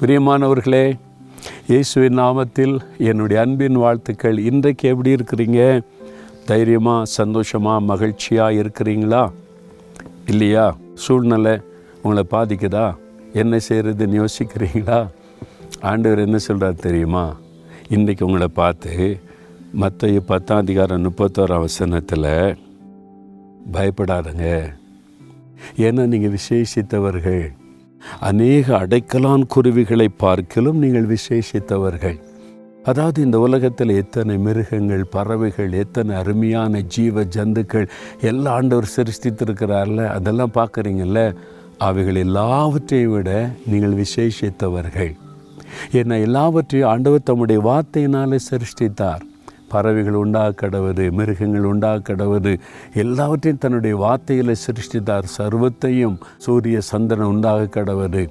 பிரியமானவர்களே இயேசுவின் நாமத்தில் என்னுடைய அன்பின் வாழ்த்துக்கள். இன்றைக்கு எப்படி இருக்கிறீங்க? தைரியமாக சந்தோஷமாக மகிழ்ச்சியாக இருக்கிறீங்களா? இல்லையா? சூழ்நிலை உங்களை பாதிக்குதா? என்ன செய்கிறதுன்னு யோசிக்கிறீங்களா? ஆண்டவர் என்ன சொல்கிறார் தெரியுமா? இன்றைக்கி உங்களை பார்த்து மற்ற பத்தாம் அதிகாரம் முப்பத்தோராம் வசனத்தில் பயப்படாதங்க. ஏன்னா நீங்கள் விசேஷித்தவர்கள். அநேக அடைக்கலான் குருவிகளை பார்க்கிலும் நீங்கள் விசேஷித்தவர்கள். அதாவது இந்த உலகத்தில் எத்தனை மிருகங்கள் பறவைகள் எத்தனை அருமையான ஜீவ ஜந்துக்கள் எல்லா ஆண்டவர் சிருஷ்டித்திருக்கிறார்ல அதெல்லாம் பார்க்குறீங்கல்ல? அவைகள் எல்லாவற்றையும் விட நீங்கள் விசேஷித்தவர்கள். என்ன எல்லாவற்றையும் ஆண்டவர் தம்முடைய வார்த்தையினாலே சிருஷ்டித்தார். பறவைகள் உண்டாக்கடவது மிருகங்கள் உண்டாக்கடவது எல்லாவற்றையும் தன்னுடைய வார்த்தையில் சிருஷ்டித்தார். சர்வத்தையும் சூரிய சந்திரன் உண்டாக கடவுது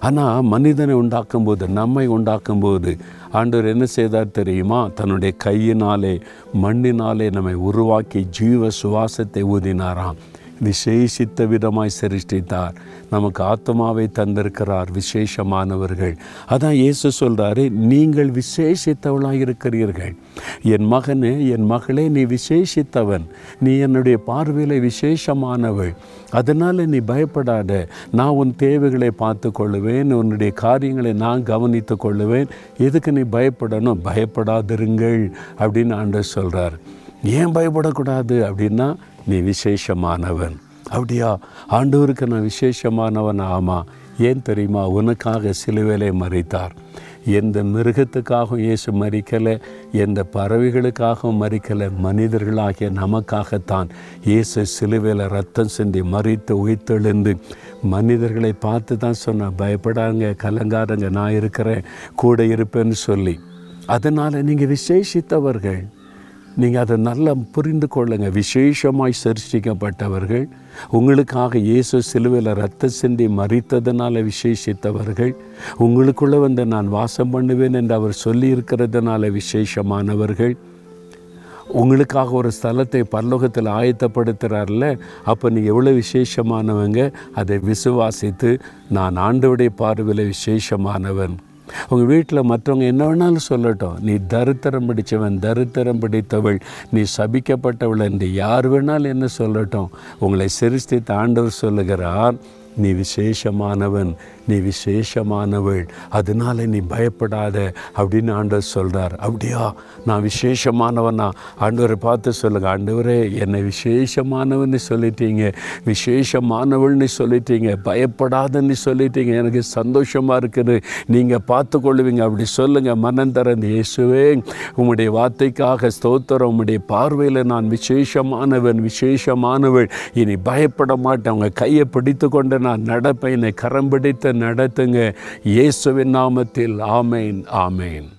ஆனால் மனிதனை உண்டாக்கும்போது நம்மை உண்டாக்கும்போது ஆண்டவர் என்ன செய்தார் தெரியுமா? தன்னுடைய கையினாலே மண்ணினாலே நம்மை உருவாக்கி ஜீவ சுவாசத்தை ஊதினாராம். விசேஷித்த விதமாய் சிருஷ்டித்தார். நமக்கு ஆத்மாவை தந்திருக்கிறார் விசேஷமானவர்கள். அதான் இயேசு சொல்கிறாரு நீங்கள் விசேஷித்தவளாக இருக்கிறீர்கள். என் மகனே என் மகளே நீ விசேஷித்தவன். நீ என்னுடைய பார்வையில் விசேஷமானவள். அதனால் நீ பயப்படாத. நான் உன் தேவைகளை பார்த்து கொள்ளுவேன் உன்னுடைய காரியங்களை நான் கவனித்து கொள்ளுவேன். எதுக்கு நீ பயப்படணும்? பயப்படாதிருங்கள். அப்படின்னு ஆண்டவர் சொல்கிறார் ஏன் பயப்படக்கூடாது அப்படின்னா நீ விசேஷமானவன். அப்படியா? ஆண்டவருக்கு நான் விசேஷமானவன் ஆமாம் ஏன் தெரியுமா? உனக்காக சிலுவேலை மறித்தார் எந்த மிருகத்துக்காகவும் இயேசு மறிக்கலை எந்த பறவைகளுக்காகவும் மறிக்கலை மனிதர்களாகிய நமக்காகத்தான் இயேசு சிலுவையில் ரத்தம் சிந்தி மறித்து உயிர்த்தெழுந்து மனிதர்களை பார்த்து தான் சொன்னேன் பயப்படாங்க கலங்காரங்க நான் இருக்கிறேன் கூட இருப்பேன்னு சொல்லி. அதனால் நீங்கள் விசேஷித்தவர்கள். நீங்கள் அதை நல்லா புரிந்து கொள்ளுங்க. விசேஷமாய் சரிச்சிக்கப்பட்டவர்கள் உங்களுக்காக இயேசு சிலுவையில் ரத்த சிந்தி மறித்ததுனால விசேஷித்தவர்கள் உங்களுக்குள்ளே வந்து நான் வாசம் பண்ணுவேன் என்று அவர் சொல்லியிருக்கிறதுனால விசேஷமானவர்கள். உங்களுக்காக ஒரு ஸ்தலத்தை பரலோகத்தில் ஆயத்தப்படுத்துகிறார்ல அப்போ நீங்கள் எவ்வளோ விசேஷமானவங்க? அதை விசுவாசித்து நான் ஆண்டவுடைய பார்வையில் விசேஷமானவன். உங்கள் வீட்டில் மற்றவங்க என்ன வேணாலும் சொல்லட்டும். நீ தருத்திரம் பிடித்தவன் தருத்திரம் பிடித்தவள் நீ சபிக்கப்பட்டவள் என்று யார் வேணாலும் என்ன சொல்லட்டும். உங்களை சிருஷ்டித்த ஆண்டவர் சொல்லுகிறார் நீ விசேஷமானவன் நீ விசேஷமானவள். அதனால நீ பயப்படாத அப்படின்னு ஆண்டவர் சொல்கிறார் அப்படியா? நான் விசேஷமானவனா? ஆண்டவரை பார்த்து சொல்லுங்க. ஆண்டவரே என்னை விசேஷமானவன்னு சொல்லிட்டீங்க. விசேஷமானவள்னு சொல்லிட்டீங்க. பயப்படாதன்னு சொல்லிட்டீங்க. எனக்கு சந்தோஷமாக இருக்குது. நீங்கள் பார்த்து கொள்ளுவீங்க அப்படி சொல்லுங்கள் மனந்தரன் இயேசுவே உங்களுடைய வார்த்தைக்காக ஸ்தோத்திரம். உங்களுடைய பார்வையில் நான் விசேஷமானவன் விசேஷமானவள். இனி பயப்பட மாட்டேன். அவங்க கையை பிடித்து கொண்டு நான் நடப்பேன். என்னை கரம் பிடித்த நடத்துங்க. இயேசுவின் நாமத்தில். ஆமேன் ஆமேன்.